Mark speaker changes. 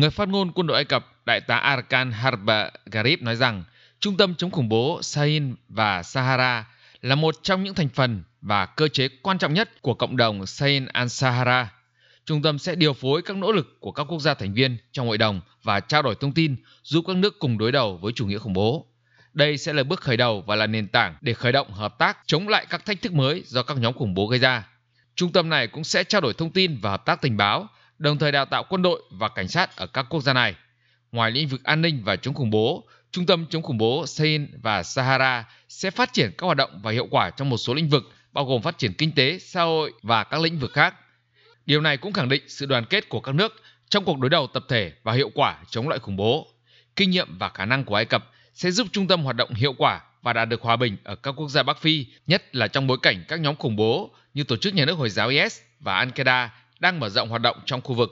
Speaker 1: Người phát ngôn quân đội Ai Cập, Đại tá Arkan Harba Garib nói rằng Trung tâm chống khủng bố Sahin và Sahara là một trong những thành phần và cơ chế quan trọng nhất của cộng đồng Sahin al-Sahara. Trung tâm sẽ điều phối các nỗ lực của các quốc gia thành viên trong hội đồng và trao đổi thông tin giúp các nước cùng đối đầu với chủ nghĩa khủng bố. Đây sẽ là bước khởi đầu và là nền tảng để khởi động hợp tác chống lại các thách thức mới do các nhóm khủng bố gây ra. Trung tâm này cũng sẽ trao đổi thông tin và hợp tác tình báo, đồng thời đào tạo quân đội và cảnh sát ở các quốc gia này. Ngoài lĩnh vực an ninh và chống khủng bố, Trung tâm chống khủng bố Sahin và Sahara sẽ phát triển các hoạt động và hiệu quả trong một số lĩnh vực, bao gồm phát triển kinh tế, xã hội và các lĩnh vực khác. Điều này cũng khẳng định sự đoàn kết của các nước trong cuộc đối đầu tập thể và hiệu quả chống lại khủng bố. Kinh nghiệm và khả năng của Ai Cập sẽ giúp trung tâm hoạt động hiệu quả và đạt được hòa bình ở các quốc gia Bắc Phi, nhất là trong bối cảnh các nhóm khủng bố như Tổ chức Nhà nước Hồi giáo IS và Al-Qaeda đang mở rộng hoạt động trong khu vực.